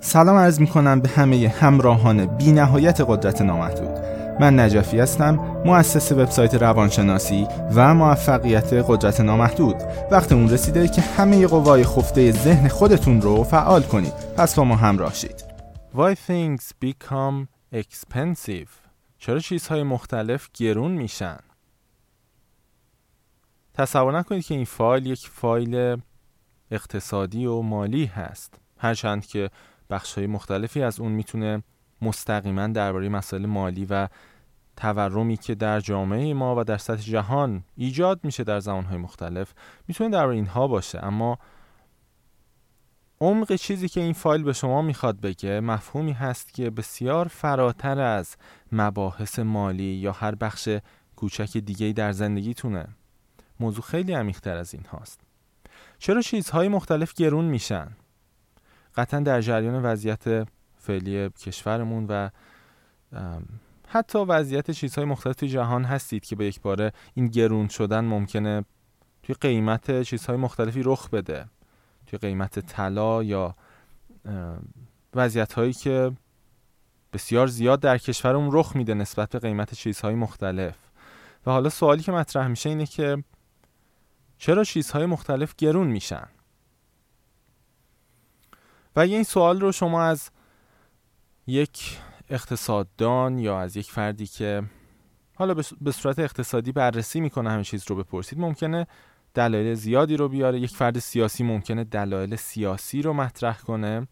سلام عرض می کنم به همه همراهان بی نهایت قدرت نامحدود. من نجفی هستم مؤسس وبسایت روانشناسی و موفقیت قدرت نامحدود. وقت اون رسیده که همه قوای خفته ذهن خودتون رو فعال کنید. پس با ما همراه شید. Why things become expensive چرا چیزهای مختلف گرون میشن؟ تصور نکنید که این فایل یک فایل اقتصادی و مالی هست. هرچند که بخش های مختلفی از اون می‌تونه مستقیما درباره مسائل مالی و تورمی که در جامعه ما و در سطح جهان ایجاد میشه در زمانهای مختلف می‌تونه درباره اینها باشه. اما عمق چیزی که این فایل به شما می‌خواد بگه مفهومی هست که بسیار فراتر از مباحث مالی یا هر بخش کوچک دیگه در زندگیتونه. موضوع خیلی عمیق‌تر از این هاست چرا چیزهای مختلف گرون میشن؟ قطعا در جریان وضعیت فعلی کشورمون و حتی وضعیت چیزهای مختلف توی جهان هستید که به یک باره این گرون شدن ممکنه توی قیمت چیزهای مختلفی رخ بده. توی قیمت طلا یا وضعیت هایی که بسیار زیاد در کشورمون رخ میده نسبت به قیمت چیزهای مختلف. و حالا سوالی که مطرح میشه اینه که چرا چیزهای مختلف گرون میشن؟ و این سوال رو شما از یک اقتصاددان یا از یک فردی که حالا به صورت اقتصادی بررسی می‌کنه همه چیز رو بپرسید ممکنه دلایل زیادی رو بیاره. یک فرد سیاسی ممکنه دلایل سیاسی رو مطرح کنه.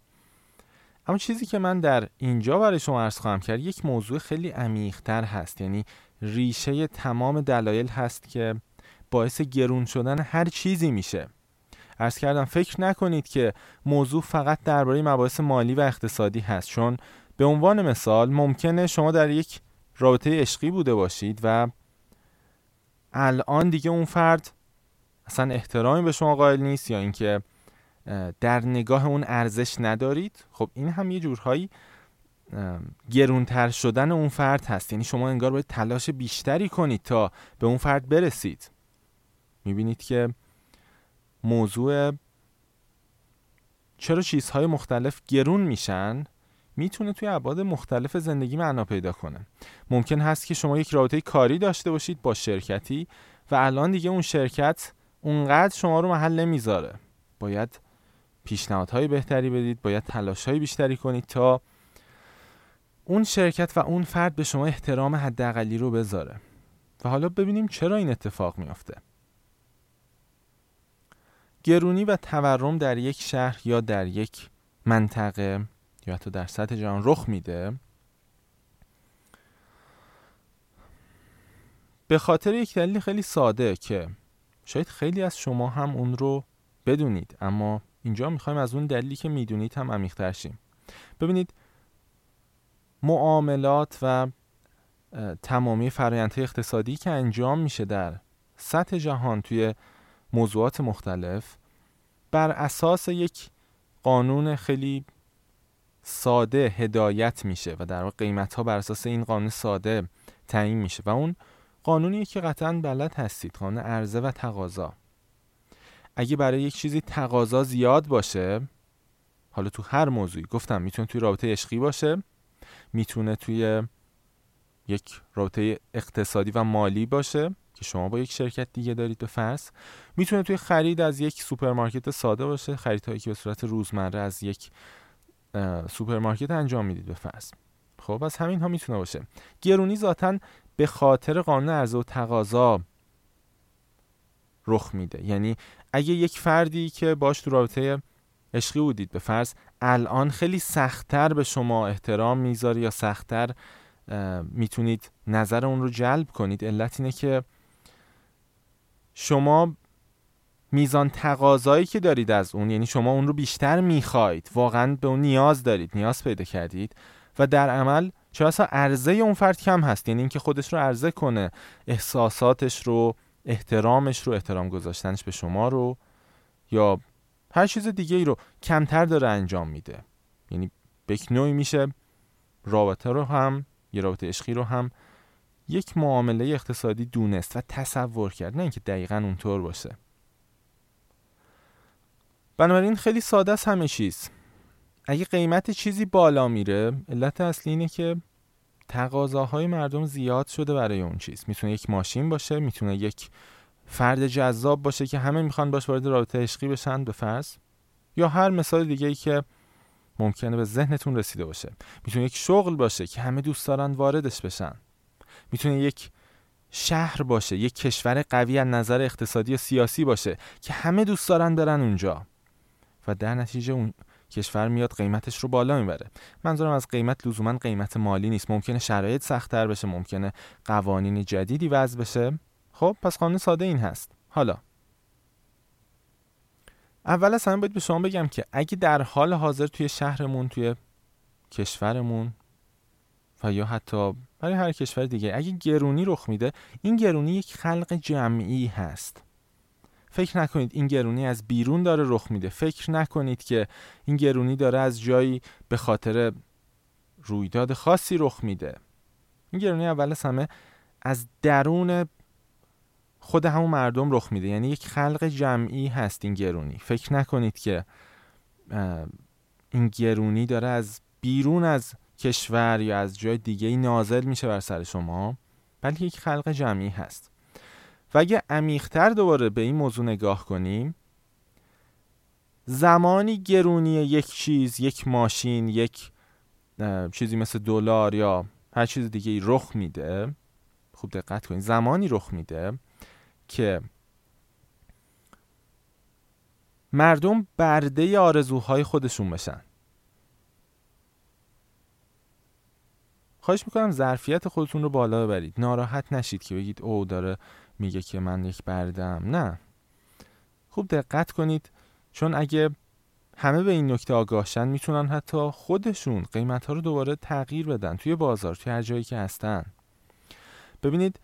اما چیزی که من در اینجا برای شما عرض خواهم کرد یک موضوع خیلی عمیقتر هست. یعنی ریشه تمام دلایل هست که باعث گرون شدن هر چیزی میشه. ارز کردم فکر نکنید که موضوع فقط درباره مباحث مالی و اقتصادی هست چون به عنوان مثال ممکنه شما در یک رابطه عشقی بوده باشید و الان دیگه اون فرد اصلا احترامی به شما قائل نیست یا اینکه در نگاه اون ارزش ندارید. خب این هم یه جورهایی گرونتر شدن اون فرد هست. یعنی شما انگار باید تلاش بیشتری کنید تا به اون فرد برسید. می‌بینید که موضوع چرا چیزهای مختلف گرون میشن می‌تونه توی ابعاد مختلف زندگی معنا پیدا کنه. ممکن هست که شما یک رابطه کاری داشته باشید با شرکتی و الان دیگه اون شرکت اونقدر شما رو محل نمی‌ذاره. باید پیشنهادهای بهتری بدید باید تلاشهای بیشتری کنید تا اون شرکت و اون فرد به شما احترام حداقلی رو بذاره. و حالا ببینیم چرا این اتفاق میافته. گرونی و تورم در یک شهر یا در یک منطقه یا حتی در سطح جهان رخ میده. به خاطر یک دلیل خیلی ساده که شاید خیلی از شما هم اون رو بدونید اما اینجا می‌خوایم از اون دلیلی که می‌دونید هم عمیق‌تر شیم. ببینید معاملات و تمامی فرایندهای اقتصادی که انجام میشه در سطح جهان توی موضوعات مختلف بر اساس یک قانون خیلی ساده هدایت میشه و در واقع قیمت ها بر اساس این قانون ساده تعیین میشه و اون قانونی که قطعا بلد هستید قانون عرضه و تقاضا. اگه برای یک چیزی تقاضا زیاد باشه حالا تو هر موضوعی گفتم می‌تونه توی رابطه عشقی باشه می‌تونه توی یک رابطه اقتصادی و مالی باشه که شما با یک شرکت دیگه دارید به فرض. می‌تونه توی خرید از یک سوپرمارکت ساده باشه خریدهایی که به صورت روزمره از یک سوپرمارکت انجام می‌دید به فرض. خب از همین ها می‌تونه باشه. گرونی ذاتا به خاطر قانون عرضه و تقاضا رخ میده. یعنی اگه یک فردی که باش تو رابطه عشقی بودید به فرض الان خیلی سختتر به شما احترام می‌ذاره یا سختتر می‌تونید نظر اون رو جلب کنید. علت اینه که شما میزان تقاضایی که دارید از اون یعنی شما اون رو بیشتر می‌خواید واقعا به اون نیاز دارید نیاز پیدا کردید. و در عمل چرا اصلا عرضه اون فرد کم هست یعنی اینکه خودش رو عرضه کنه احساساتش رو احترامش رو احترام گذاشتنش به شما رو یا هر چیز دیگه ای رو کمتر داره انجام میده. یعنی به میشه رابطه رو هم یه رابطه عشقی رو هم یک معامله اقتصادی دونست و تصور کرد نه اینکه دقیقا اونطور باشه. بنابراین خیلی ساده است همه چیز. اگه قیمت چیزی بالا میره علت اصلی اینه که تقاضاهای مردم زیاد شده برای اون چیز. می‌تونه یک ماشین باشه می‌تونه یک فرد جذاب باشه که همه می‌خوان باش وارد رابطه عشقی بشن به فرض. یا هر مثال دیگه ای که ممکنه به ذهنتون رسیده باشه. می‌تونه یک شغل باشه که همه دوست دارن واردش بشن. می‌تونه یک شهر باشه یک کشور قوی از نظر اقتصادی و سیاسی باشه که همه دوست دارن برن اونجا. و در نتیجه اون کشور میاد قیمتش رو بالا می‌بره. منظورم از قیمت لزوما قیمت مالی نیست. ممکنه شرایط سختتر بشه ممکنه قوانین جدیدی وضع بشه. خب پس قانون ساده این هست. حالا اول از همه باید به شما بگم که اگه در حال حاضر توی شهرمون توی کشورمون و یا حتی برای هر کشور دیگه اگه گرونی رخ میده این گرونی یک خلق جمعی هست. فکر نکنید این گرونی از بیرون داره رخ میده. فکر نکنید که این گرونی داره از جایی به خاطر رویداد خاصی رخ میده. این گرونی اول از همه از درون خود همون مردم رخ میده. یعنی یک خلق جمعی هست این گرونی. فکر نکنید که این گرونی داره از بیرون از کشور یا از جای دیگه نازل میشه بر سر شما بلکه یک خلق جمعی هست. و اگه عمیقتر دوباره به این موضوع نگاه کنیم زمانی گرونی یک چیز یک ماشین یک چیزی مثل دلار یا هر چیز دیگه ای رخ میده خوب دقت کنید زمانی رخ میده که مردم برده آرزوهای خودشون بشن. خواهش می‌کنم ظرفیت خودتون رو بالا ببرید. ناراحت نشید که بگید او داره میگه که من یک بردم نه. خوب دقت کنید. چون اگه همه به این نکته آگاهشن می‌تونن حتی خودشون قیمت ها رو دوباره تغییر بدن توی بازار توی هر جایی که هستن. ببینید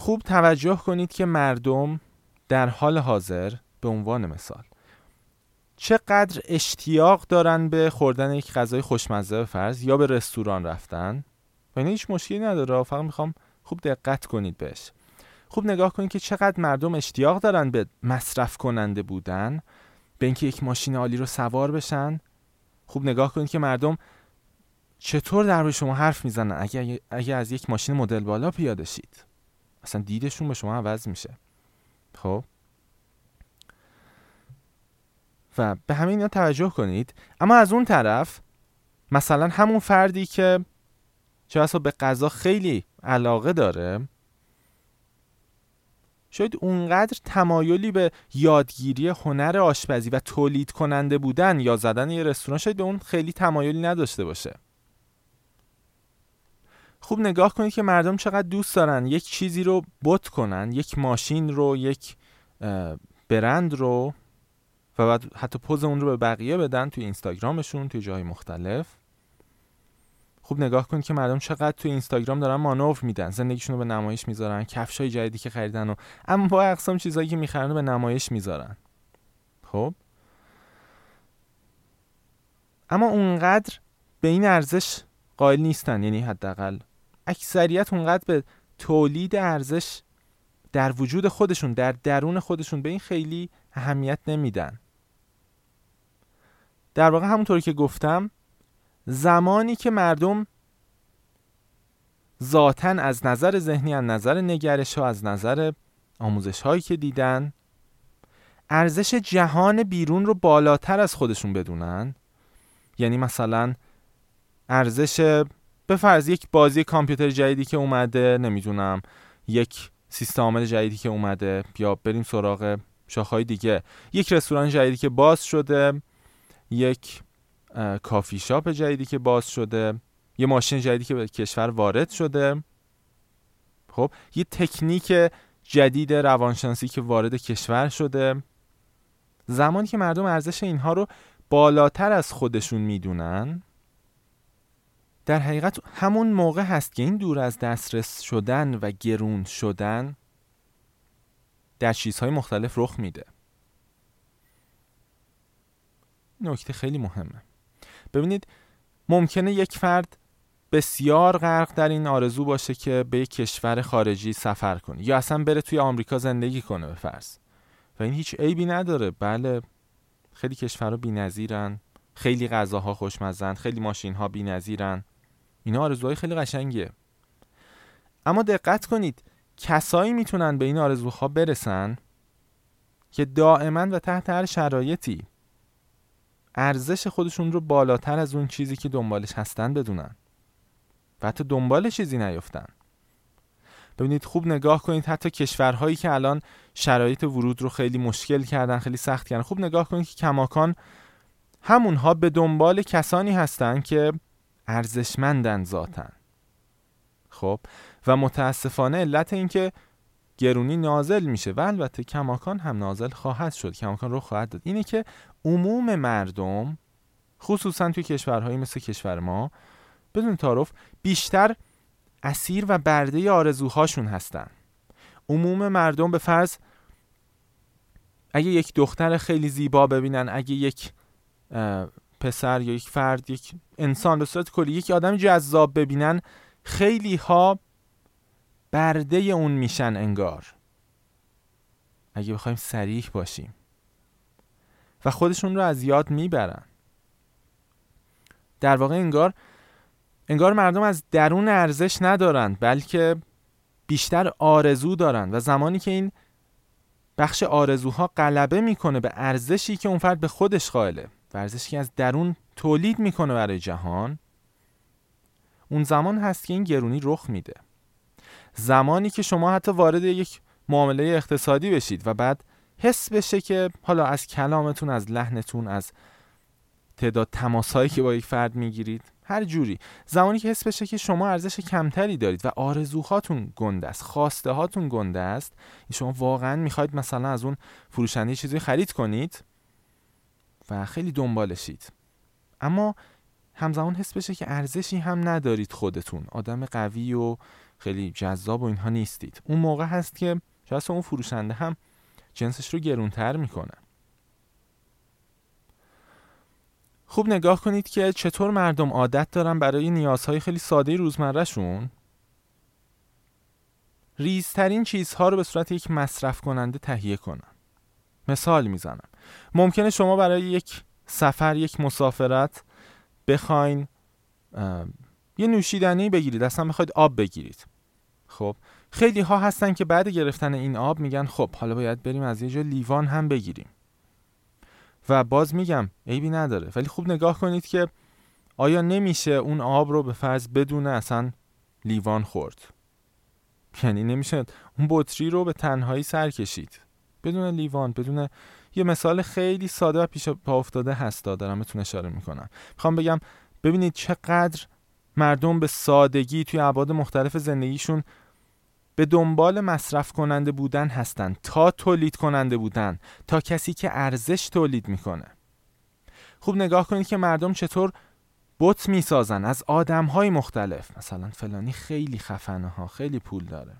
خوب توجه کنید که مردم در حال حاضر به عنوان مثال چقدر اشتیاق دارن به خوردن یک غذای خوشمزه به فرض یا به رستوران رفتن؟ و هیچ مشکلی نداره. فقط می‌خوام خوب دقت کنید بهش. خوب نگاه کنید که چقدر مردم اشتیاق دارن به مصرف کننده بودن به اینکه یک ماشین عالی رو سوار بشن. خوب نگاه کنید که مردم چطور در شما حرف می‌زنن؟ اگر, اگر از یک ماشین مدل بالا پیاده شید. اصلا دیدشون به شما عوض میشه. خب؟ و به همین اینا توجه کنید. اما از اون طرف مثلا همون فردی که چه به غذا خیلی علاقه داره شاید اونقدر تمایلی به یادگیری هنر آشپزی و تولید کننده بودن یا زدن یه رستوران شاید به اون خیلی تمایلی نداشته باشه. خوب نگاه کنید که مردم چقدر دوست دارن. یک چیزی رو بوت کنن یک ماشین رو یک برند رو و بعد حتی پوز اون رو به بقیه بدن توی اینستاگرامشون توی جای مختلف. خوب نگاه کن که مردم چقدر توی اینستاگرام دارن مانور میدن. زندگیشون رو به نمایش می‌ذارن کفشای جدیدی که خریدن و اما با اقسام چیزایی که می‌خرن به نمایش می‌ذارن. خب؟ اما اونقدر به این ارزش قائل نیستن یعنی حداقل اکثریت اونقدر به تولید ارزش در وجود خودشون در درون خودشون به این خیلی اهمیت نمیدن. در واقع همونطوری که گفتم زمانی که مردم ذاتا از نظر ذهنی از نظر نگرش ها از نظر آموزش هایی که دیدن ارزش جهان بیرون رو بالاتر از خودشون بدونن یعنی مثلا ارزش به فرض یک بازی کامپیوتر جدیدی که اومده نمی‌دونم یک سیستم عامل جدیدی که اومده یا بریم سراغ شاخهای دیگه. یک رستوران جدیدی که باز شده یک کافی شاپ جدیدی که باز شده یه ماشین جدیدی که به کشور وارد شده. خب یه تکنیک جدید روانشناسی که وارد کشور شده. زمانی که مردم ارزش اینها رو بالاتر از خودشون می‌دونن در حقیقت همون موقع هست که این دور از دسترس شدن و گرون شدن در چیزهای مختلف رخ میده. نکته خیلی مهمه. ببینید ممکنه یک فرد بسیار غرق در این آرزو باشه که به یک کشور خارجی سفر کنه یا اصلا بره توی آمریکا زندگی کنه به فرض. و این هیچ عیبی نداره. بله خیلی کشورها بی‌نظیرن خیلی غذاها خوشمزن خیلی ماشینها بی‌نظیرن. اینا آرزوهای خیلی قشنگیه. اما دقت کنید کسایی می‌تونن به این آرزوها برسن که دائما و تحت هر شرایطی ارزش خودشون رو بالاتر از اون چیزی که دنبالش هستن بدونن و حتی دنبال چیزی نیفتن ببینید خوب نگاه کنید حتی کشورهایی که الان شرایط ورود رو خیلی مشکل کردن خیلی سخت کردن خوب نگاه کنید که کماکان همونها به دنبال کسانی هستن که ارزشمندن ذاتن خب؟ و متاسفانه علت اینکه گرونی نازل میشه و البته کماکان هم نازل خواهد شد کماکان رو خواهد داد اینه که عموم مردم خصوصا توی کشورهایی مثل کشور ما بدون تعارف بیشتر اسیر و برده آرزوهاشون هستن. عموم مردم به فرض اگه یک دختر خیلی زیبا ببینن اگه یک پسر یا یک فرد یک انسان به صورت کلی یک آدم جذاب ببینن خیلی ها برده اون میشن انگار. اگه بخوایم سریح باشیم. و خودشون رو از یاد می‌برن. در واقع انگار انگار مردم از درون ارزش ندارند بلکه بیشتر آرزو دارند و زمانی که این بخش آرزوها غلبه می‌کنه به ارزشی که اون فرد به خودش قائله. و ارزشی که از درون تولید می‌کنه برای جهان. اون زمان هست که این گرونی رخ میده. زمانی که شما حتی وارد یک معامله اقتصادی بشید و بعد حس بشه که حالا از کلامتون از لحنتون از تعداد تماسهایی که با یک فرد می‌گیرید هر جوری. زمانی که حس بشه که شما ارزش کمتری دارید و آرزوهاتون گنده است خواسته هاتون گنده است شما واقعا می‌خواید مثلا از اون فروشنده چیزی خرید کنید. و خیلی دنبالشید اما همزمان حس بشه که ارزشی هم ندارید خودتون. آدم قوی و خیلی جذاب و اینها نیستید. اون موقع هست که شاید اون فروشنده هم جنسش رو گرونتر می‌کنه. خوب نگاه کنید که چطور مردم عادت دارن برای نیازهای خیلی ساده روزمرهشون؟ ریزترین چیزها رو به صورت یک مصرف کننده تهیه کنن. مثال می‌زنم. ممکنه شما برای یک سفر یک مسافرت بخواین یه نوشیدنی بگیرید اصلا بخواید آب بگیرید. خب خیلی ها هستن که بعد گرفتن این آب میگن خب حالا باید بریم از یه جا لیوان هم بگیریم. و باز میگم عیبی نداره. ولی خوب نگاه کنید که آیا نمیشه اون آب رو به فرض بدون اصلا لیوان خورد؟ یعنی نمیشه اون بطری رو به تنهایی سر کشید. بدون لیوان بدون یه مثال خیلی ساده و پیش پا افتاده هستا دارم بهتون اشاره می‌کنم. می‌خوام بگم ببینید چقدر مردم به سادگی توی ابعاد مختلف زندگیشون به دنبال مصرف کننده بودن هستند تا تولید کننده بودن تا کسی که ارزش تولید می‌کنه. خوب نگاه کنید که مردم چطور بت می‌سازن از آدم های مختلف. مثلا فلانی خیلی خفنه ها خیلی پول داره.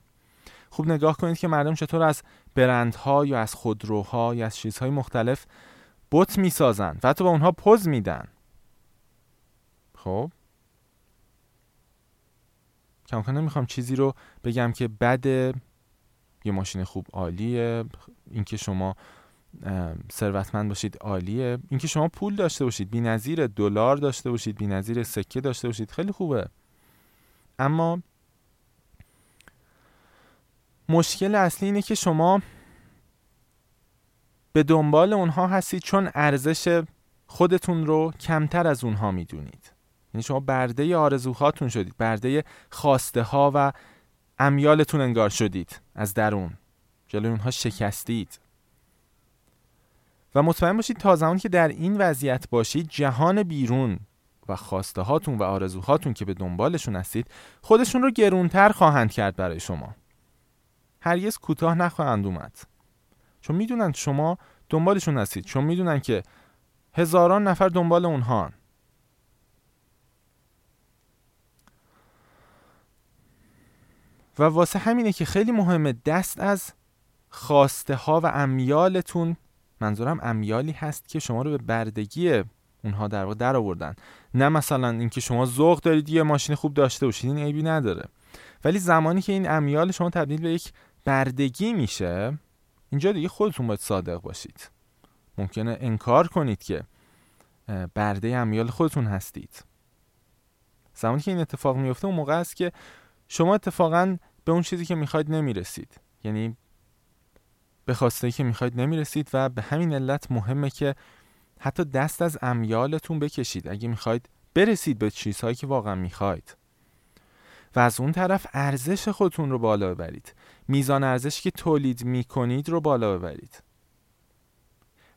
خوب نگاه کنید که مردم چطور از برندها یا از خودروها یا از چیزهای مختلف بت می‌سازن و حتی با اونها پوز میدن. خب؟ کمکان نمی‌خوام چیزی رو بگم که بد یه ماشین خوب عالیه اینکه شما ثروتمند باشید عالیه. اینکه شما پول داشته باشید بی‌نظیر دلار داشته باشید بی‌نظیر سکه داشته باشید خیلی خوبه. اما مشکل اصلی اینه که شما به دنبال اونها هستید چون ارزش خودتون رو کمتر از اونها می‌دونید. یعنی شما برده آرزوهاتون شدید برده خواسته ها و امیالتون انگار شدید از درون. جلوی اونها شکستید. و مطمئن باشید تا زمانی که در این وضعیت باشید جهان بیرون و خواسته هاتون و آرزوهاتون که به دنبالشون هستید خودشون رو گرونتر خواهند کرد برای شما. هرگز کوتاه نخواهند اومد. چون می‌دونن شما دنبالشون هستید. چون می‌دونن که هزاران نفر دنبال اونهان. و واسه همینه که خیلی مهمه دست از خواسته ها و امیالتون. منظورم امیالی هست که شما رو به بردگی اونها در واقع در آوردن. نه مثلا اینکه شما ذوق دارید یه ماشین خوب داشته باشید این عیبی نداره. ولی زمانی که این امیال شما تبدیل به یک بردگی میشه اینجا دیگه خودتون باید صادق باشید. ممکنه انکار کنید که برده امیال خودتون هستید. زمانی که این اتفاق میفته اون موقع است که شما اتفاقا به اون چیزی که می‌خواید نمی‌رسید. یعنی به خواسته که می‌خواید نمی‌رسید و به همین علت مهمه که حتی دست از امیالتون بکشید. اگه می‌خواید برسید به چیزهایی که واقعا می‌خواید. و از اون طرف ارزش خودتون رو بالا ببرید. میزان ارزش که تولید می‌کنید رو بالا ببرید.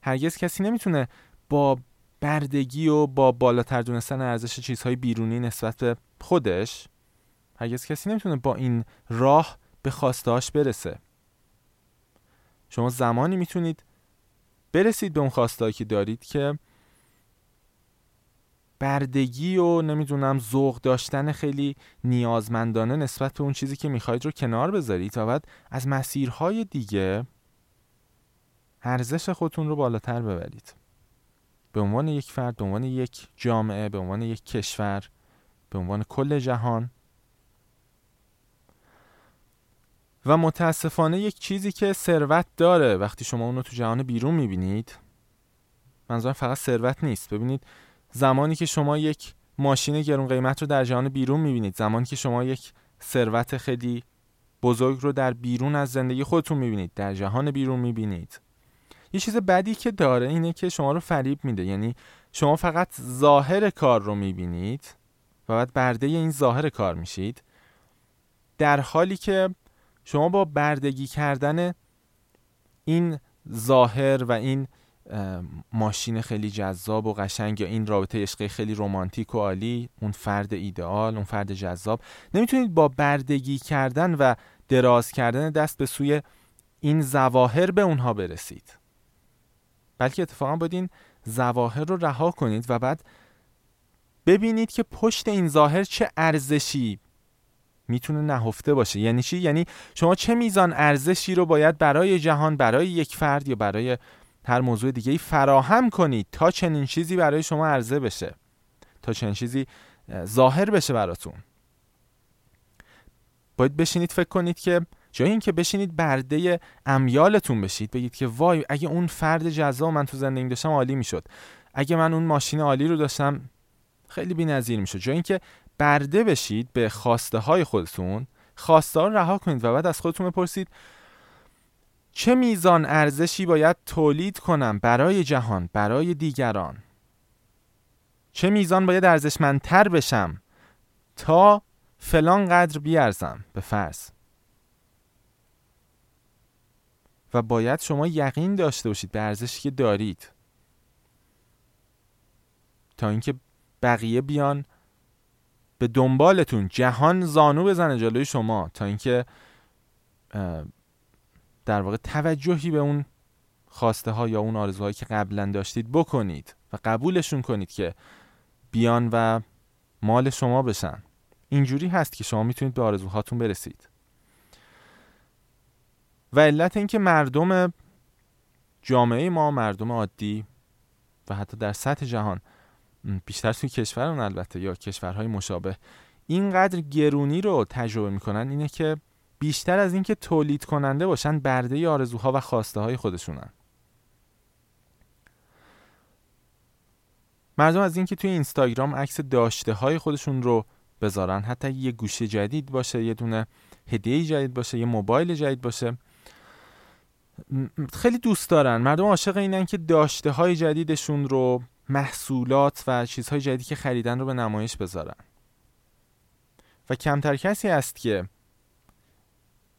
هرگز کسی نمی‌تونه با بردگی و با بالاتر دونستن ارزش چیزهای بیرونی نسبت به خودش هرگز کسی نمی‌تونه با این راه به خواستهاش برسه. شما زمانی می‌تونید برسید به اون خواستهایی که دارید که بردگی و نمی‌دونم ذوق داشتن خیلی نیازمندانه نسبت به اون چیزی که می‌خواید رو کنار بذارید و بعد از مسیرهای دیگه ارزش خودتون رو بالاتر ببرید. به عنوان یک فرد به عنوان یک جامعه به عنوان یک کشور به عنوان کل جهان. و متاسفانه یک چیزی که ثروت داره. وقتی شما اونو تو جهان بیرون می‌بینید منظورم فقط ثروت نیست. ببینید زمانی که شما یک ماشین گرون قیمت رو در جهان بیرون می‌بینید زمانی که شما یک ثروت خیلی بزرگ رو در بیرون از زندگی خودتون می‌بینید در جهان بیرون می‌بینید. یه چیز بدی که داره اینه که شما رو فریب میده. یعنی شما فقط ظاهر کار رو می‌بینید و بعد برده این ظاهر کار میشید. در حالی که شما با بردگی کردن این ظاهر و این ماشین خیلی جذاب و قشنگ یا این رابطه عشقی خیلی رمانتیک و عالی اون فرد ایدئال اون فرد جذاب. نمی‌تونید با بردگی کردن و دراز کردن دست به سوی این زواهر به اونها برسید. بلکه اتفاقا باید این زواهر رو رها کنید و بعد ببینید که پشت این ظاهر چه ارزشی می‌تونه نهفته باشه. یعنی چی؟ یعنی شما چه میزان ارزشی رو باید برای جهان برای یک فرد یا برای هر موضوع دیگه ای فراهم کنید تا چنین چیزی برای شما عرضه بشه. تا چنین چیزی ظاهر بشه براتون. باید بشینید فکر کنید که جای اینکه بشینید برده امیالتون بشید بگید که وای اگه اون فرد جذاب من تو زندگی داشتم عالی می‌شد. اگه من اون ماشین عالی رو داشتم خیلی بی‌نظیر می‌شد. جای اینکه برده بشید به خواسته های خودتون خواسته ها رها کنید و بعد از خودتون بپرسید چه میزان ارزشی باید تولید کنم برای جهان برای دیگران؟ چه میزان باید ارزشمندتر بشم تا فلان قدر بیارزم به فرض؟ و باید شما یقین داشته باشید به ارزشی که دارید. تا اینکه بقیه بیان به دنبالتون. جهان زانو بزنه جلوی شما. تا اینکه در واقع توجهی به اون خواسته ها یا اون آرزوهایی که قبلا داشتید بکنید و قبولشون کنید که بیان و مال شما بشن. اینجوری هست که شما می‌تونید به آرزوهاتون برسید. و علت اینکه مردم جامعه ما مردم عادی و حتی در سطح جهان بیشتر توی کشورمون البته یا کشورهای مشابه اینقدر گرونی رو تجربه می‌کنن اینه که بیشتر از اینکه تولید کننده باشن برده آرزوها و خواسته های خودشونن. مردم از اینکه توی اینستاگرام عکس داشته های خودشون رو بذارن حتی یه گوشه جدید باشه یه دونه هدیه جدید باشه یه موبایل جدید باشه خیلی دوست دارن. مردم عاشق اینن که داشته های جدیدشون رو محصولات و چیزهای جدیدی که خریدن رو به نمایش بذارن. و کمتر کسی است که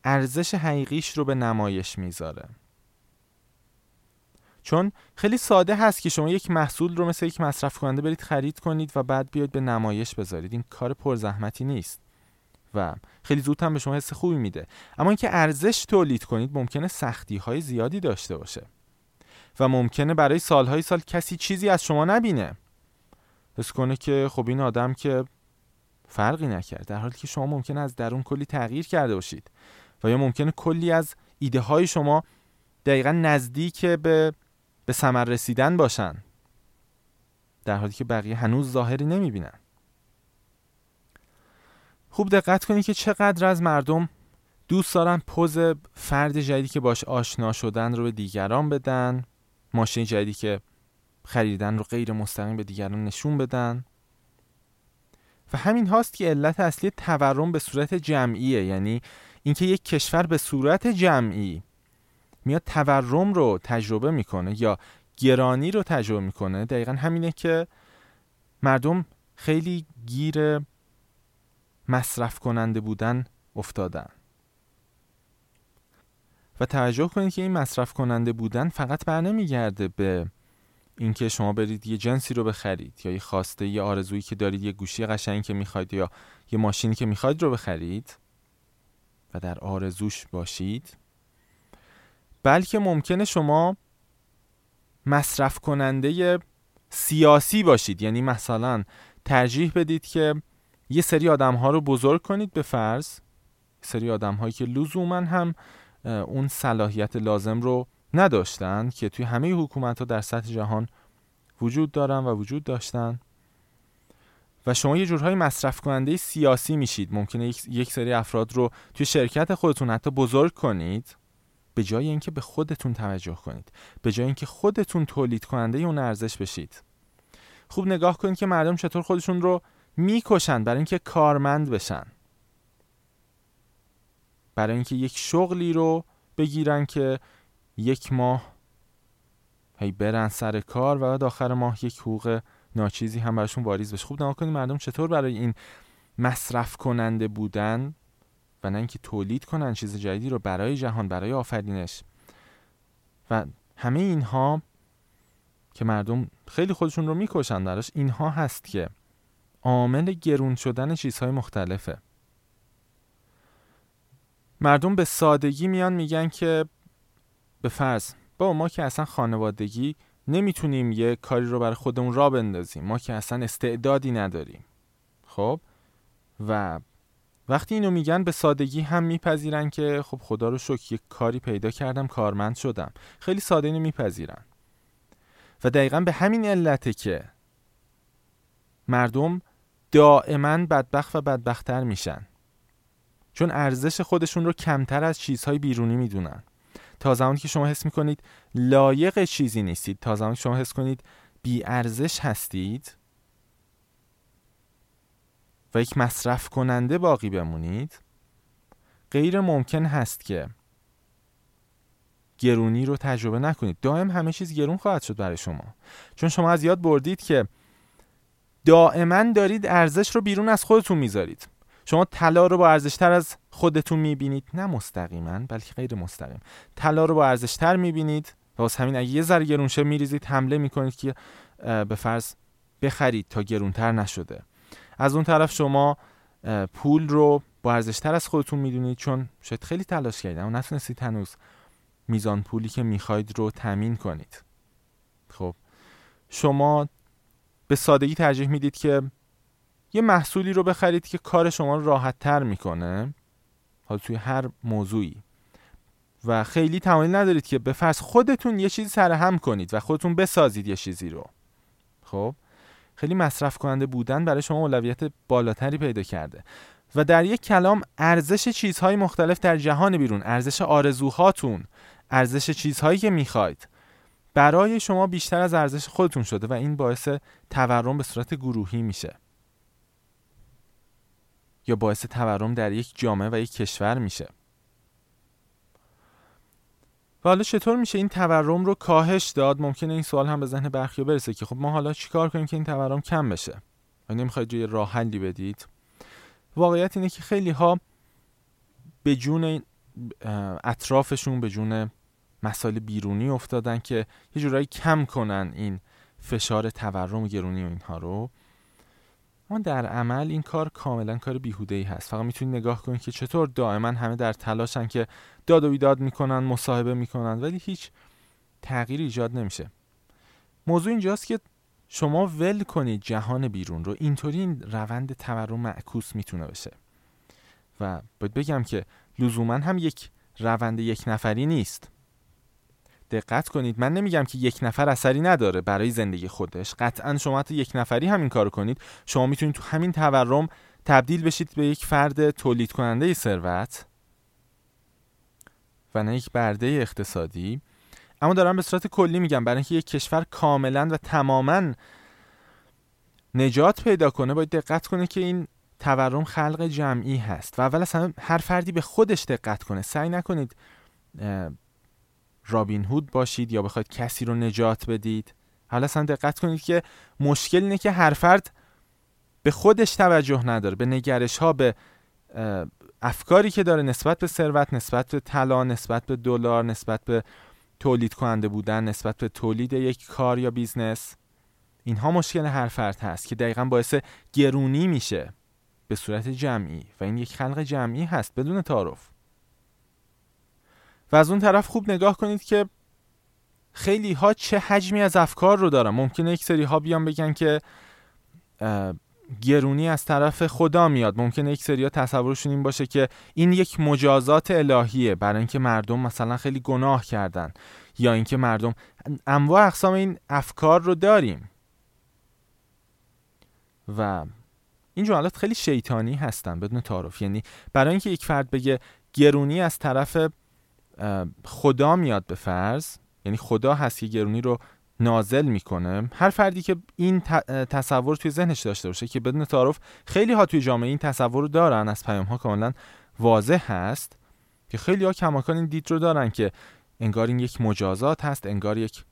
ارزش حقیقیش رو به نمایش می‌ذاره. چون خیلی ساده هست که شما یک محصول رو مثل یک مصرف کننده برید خرید کنید و بعد بیاید به نمایش بذارید. این کار پرزحمتی نیست و خیلی زود هم به شما حس خوبی میده. اما اینکه ارزش تولید کنید ممکنه سختی های زیادی داشته باشه و ممکنه برای سالهای سال کسی چیزی از شما نبینه. حس کنه که خب این آدم که فرقی نکرد در حالی که شما ممکنه از درون کلی تغییر کرده باشید. و یا ممکنه کلی از ایده های شما دقیقا نزدیک به به ثمر رسیدن باشن. در حالی که بقیه هنوز ظاهری نمی‌بینن. خوب دقت کنید که چقدر از مردم دوست دارن پوز فرد جدیدی که باش آشنا شدن رو به دیگران بدن ماشین جدیدی که خریدن رو غیر مستقیم به دیگران نشون بدن. و همین هاست که علت اصلی تورم به صورت جمعیه یعنی اینکه یک کشور به صورت جمعی میاد تورم رو تجربه می‌کنه یا گرانی رو تجربه می‌کنه دقیقا همینه که مردم خیلی گیر مصرف کننده بودن افتادن. و توجه کنید که این مصرف کننده بودن فقط بر نمیگرده به اینکه شما برید یه جنسی رو بخرید یا یه خواسته یه آرزویی که دارید یه گوشی قشنگی که می‌خواید یا یه ماشینی که می‌خواید رو بخرید. و در آرزوش باشید. بلکه ممکنه شما مصرف کننده سیاسی باشید. یعنی مثلا ترجیح بدید که یه سری آدم ها رو بزرگ کنید به فرض. سری آدم هایی که لزوما هم اون صلاحیت لازم رو نداشتن که توی همه حکومت ها در سطح جهان وجود دارن و وجود داشتن. و شما یه جورهای مصرف کننده سیاسی میشید. ممکنه یک سری افراد رو توی شرکت خودتون حتی بزرگ کنید به جای اینکه به خودتون توجه کنید. به جای اینکه خودتون تولید کننده اون ارزش بشید. خوب نگاه کنید که مردم چطور خودشون رو می‌کشن برای اینکه کارمند بشن. برای اینکه یک شغلی رو بگیرن که یک ماه هی برن سر کار و بعد آخر ماه یک حقوق ناچیزی هم براشون واریز بشه. خوب نگاه کنید مردم چطور برای این مصرف کننده بودن و نه اینکه تولید کنن چیز جدیدی رو برای جهان برای آفرینش. و همه اینها که مردم خیلی خودشون رو می‌کشن براش اینها هست که عامل گرون شدن چیزهای مختلفه. مردم به سادگی میان میگن که به فرض با ما که اصلا خانوادگی نمی‌تونیم یه کاری رو برای خودمون را بندازیم. ما که اصلا استعدادی نداریم. خب؟ و وقتی اینو میگن به سادگی هم میپذیرن که خب خدا رو شکر یک کاری پیدا کردم کارمند شدم. خیلی ساده اینو میپذیرن. و دقیقا به همین علته که مردم دائما بدبخت و بدبختتر میشن. چون ارزش خودشون رو کمتر از چیزهای بیرونی می‌دونن. تا زمانی که شما حس می‌کنید لایق چیزی نیستید تا زمانی که شما حس کنید بی ارزش هستید و یک مصرف کننده باقی بمونید غیر ممکن هست که گرونی رو تجربه نکنید. دائم همه چیز گرون خواهد شد برای شما. چون شما از یاد بردید که دائما دارید ارزش رو بیرون از خودتون می‌ذارید. شما طلا رو با ارزشتر از خودتون می‌بینید. نه مستقیما بلکه غیر مستقیم. طلا رو با ارزشتر می‌بینید. واسه همین اگه یه ذره گرونشه میریزید حمله می‌کنید که به فرض بخرید تا گرونتر نشده. از اون طرف شما پول رو با ارزشتر از خودتون می‌دونید چون شاید خیلی تلاش کردید اما نتونستید هنوز میزان پولی که می‌خواید رو تمین کنید. خب شما به سادگی ترجیح می‌دید که یه محصولی رو بخرید که کار شما رو راحت تر می‌کنه. حالا توی هر موضوعی. و خیلی تمایل ندارید که به فرض خودتون یه چیزی سرهم کنید و خودتون بسازید یه چیزی رو. خب؟ خیلی مصرف کننده بودن برای شما اولویت بالاتری پیدا کرده. و در یک کلام ارزش چیزهای مختلف در جهان بیرون ارزش آرزوهاتون ارزش چیزهایی که می‌خواید برای شما بیشتر از ارزش خودتون شده و این باعث تورم به صورت گروهی میشه. یا باعث تورم در یک جامعه و یک کشور میشه. و حالا چطور میشه این تورم رو کاهش داد؟ ممکنه این سوال هم به ذهن برخی برسه که خب ما حالا چیکار کنیم که این تورم کم بشه؟ و نمی‌خواید یه راه حلی بدید؟ واقعیت اینه که خیلی ها به جون اطرافشون به جون مسائل بیرونی افتادن که یه جورایی کم کنن این فشار تورم و گرونی و اینها رو. اما در عمل این کار کاملا کار بیهوده ای هست. فقط می‌تونید نگاه کنید که چطور دائما همه در تلاشن که داد و بیداد می‌کنن مصاحبه می‌کنن ولی هیچ تغییر ایجاد نمیشه. موضوع اینجاست که شما ول کنید جهان بیرون رو. اینطوری این روند تورم معکوس می‌تونه بشه. و باید بگم که لزوما هم یک روند یک نفری نیست. دقت کنید. من نمیگم که یک نفر اثری نداره برای زندگی خودش. قطعا شما حتی یک نفری همین کارو کنید. شما می‌تونید تو همین تورم تبدیل بشید به یک فرد تولید کننده ثروت و نه یک برده اقتصادی. اما دارم به صورت کلی میگم برای اینکه یک کشور کاملا و تماما نجات پیدا کنه باید دقت کنه که این تورم خلق جمعی هست. و اول اصلا هر فردی به خودش دقت کنه. سعی نکنید رابین هود باشید یا بخواید کسی رو نجات بدید. حالا اصلا دقت کنید که مشکل اینه که هر فرد به خودش توجه نداره به نگرش ها به افکاری که داره نسبت به ثروت نسبت به طلا نسبت به دلار نسبت به تولید کننده بودن نسبت به تولید یک کار یا business. اینها مشکل هر فرد هست که دقیقا باعث گرونی میشه به صورت جمعی و این یک خلق جمعی هست بدون تعارف. و از اون طرف خوب نگاه کنید که خیلی ها چه حجمی از افکار رو دارن. ممکنه یک سری ها بیان بگن که گرونی از طرف خدا میاد. ممکنه یک سری ها تصورشون این باشه که این یک مجازات الهیه. برای اینکه مردم مثلا خیلی گناه کردن. یا اینکه مردم انواع اقسام این افکار رو داریم. و این جملات خیلی شیطانی هستن بدون تعارف. یعنی برای اینکه یک فرد بگه گرونی از طرف خدا میاد به فرض. یعنی خدا هست که گرونی رو نازل می‌کنه. هر فردی که این تصور توی ذهنش داشته باشه که بدون تعارف خیلی ها توی جامعه این تصور رو دارن از پیام ها کاملا واضح هست که خیلی ها کماکان این دید رو دارن که انگار این یک مجازات هست انگار یک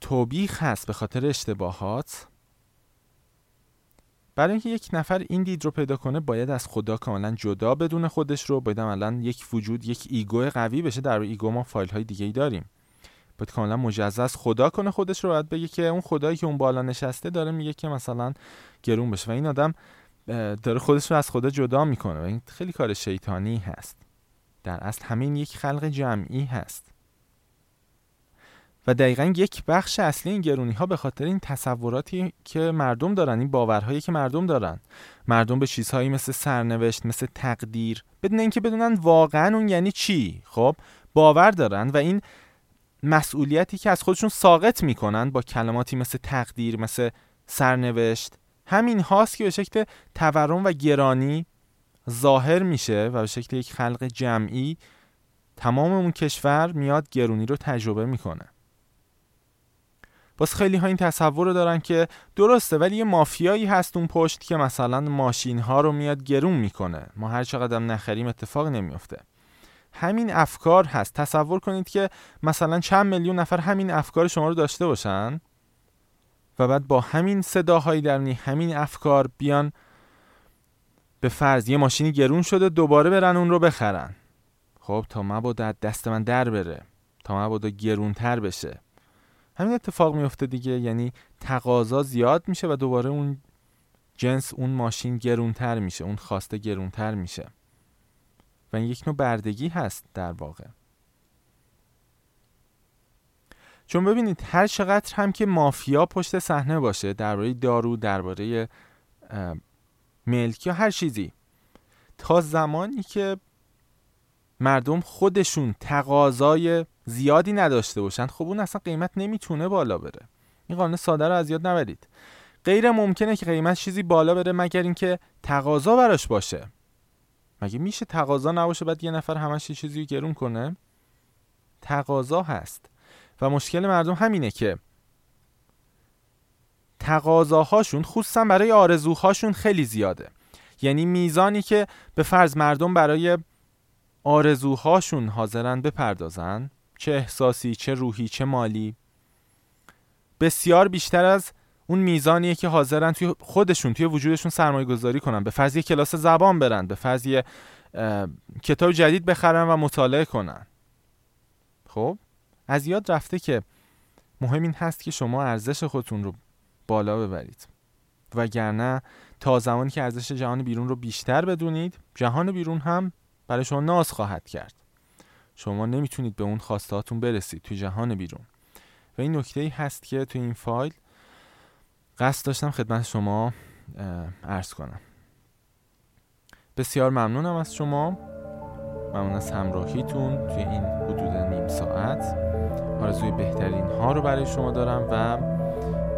توبیخ هست به خاطر اشتباهات. برای اینکه یک نفر این دید رو پیدا کنه باید از خدا کاملا جدا بدونه خودش رو باید الان یک وجود یک ego قوی بشه. در ego ما فایل های دیگه ای داریم. باید کاملا مجزا از خدا کنه خودش رو باید بگه که اون خدایی که اون بالا نشسته داره میگه که مثلا گرون بشه. و این آدم داره خودش رو از خدا جدا می‌کنه. و این خیلی کار شیطانی هست. در اصل همین یک خلق جمعی هست. و دقیقا یک بخش اصلی این گرونی ها به خاطر این تصوراتی که مردم دارن این باورهایی که مردم دارن. مردم به چیزهایی مثل سرنوشت مثل تقدیر بدون اینکه بدونن واقعا اون یعنی چی خب باور دارن و این مسئولیتی که از خودشون ساقط می‌کنن با کلماتی مثل تقدیر مثل سرنوشت همین هاست که به شکل تورم و گرانی ظاهر میشه و به شکل یک خلق جمعی تمام اون کشور میاد گرونی رو تجربه می‌کنه. باز خیلی ها این تصور رو دارن که درسته ولی یه مافیایی هست اون پشت که مثلا ماشین ها رو میاد گرون می‌کنه. ما هر چقدر نخریم اتفاق نمیفته همین افکار هست. تصور کنید که مثلا چند میلیون نفر همین افکار شما رو داشته باشن و بعد با همین صداهایی درونی همین افکار بیان به فرض یه ماشینی گرون شده دوباره برن اون رو بخرن. خب تا مبادا دست من در بره تا مبادا گرونتر بشه. همین اتفاق میفته دیگه. یعنی تقاضا زیاد میشه و دوباره اون جنس اون ماشین گرونتر میشه اون خواسته گرونتر میشه. و این یک نوع بردگی هست در واقع. چون ببینید هر چقدر هم که مافیا پشت صحنه باشه درباره دارو درباره ملک یا هر چیزی تا زمانی که مردم خودشون تقاضای زیادی نداشته باشن خب اون اصلا قیمت نمی‌تونه بالا بره. این قانون ساده رو از یاد نبرید. غیر ممکنه که قیمت چیزی بالا بره مگر اینکه تقاضا براش باشه. مگه میشه تقاضا نباشه بعد یه نفر همش چیزی گرون کنه؟ تقاضا هست. و مشکل مردم همینه که تقاضاهاشون خصوصا برای آرزوهاشون خیلی زیاده. یعنی میزانی که به فرض مردم برای آرزوهاشون حاضرن بپردازن چه احساسی چه روحی چه مالی. بسیار بیشتر از اون میزانیه که حاضرن توی خودشون توی وجودشون سرمایه گذاری کنن. به فرض کلاس زبان برن به فرض کتاب جدید بخرن و مطالعه کنن. خب؟ از یاد رفته که مهم این هست که شما ارزش خودتون رو بالا ببرید. وگرنه تا زمانی که ارزش جهان بیرون رو بیشتر بدونید جهان بیرون هم برای شما ناز خواهد کرد. شما نمی‌تونید به اون خواستهاتون برسید توی جهان بیرون. و این نکته ای هست که توی این فایل قصد داشتم خدمت شما عرض کنم. بسیار ممنونم از شما. ممنون از همراهیتون توی این حدود نیم ساعت. آرزوی بهترین ها رو برای شما دارم و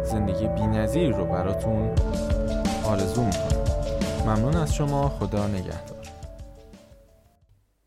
زندگی بی رو براتون آرزو می‌کنم. ممنون از شما. خدا نگهدار.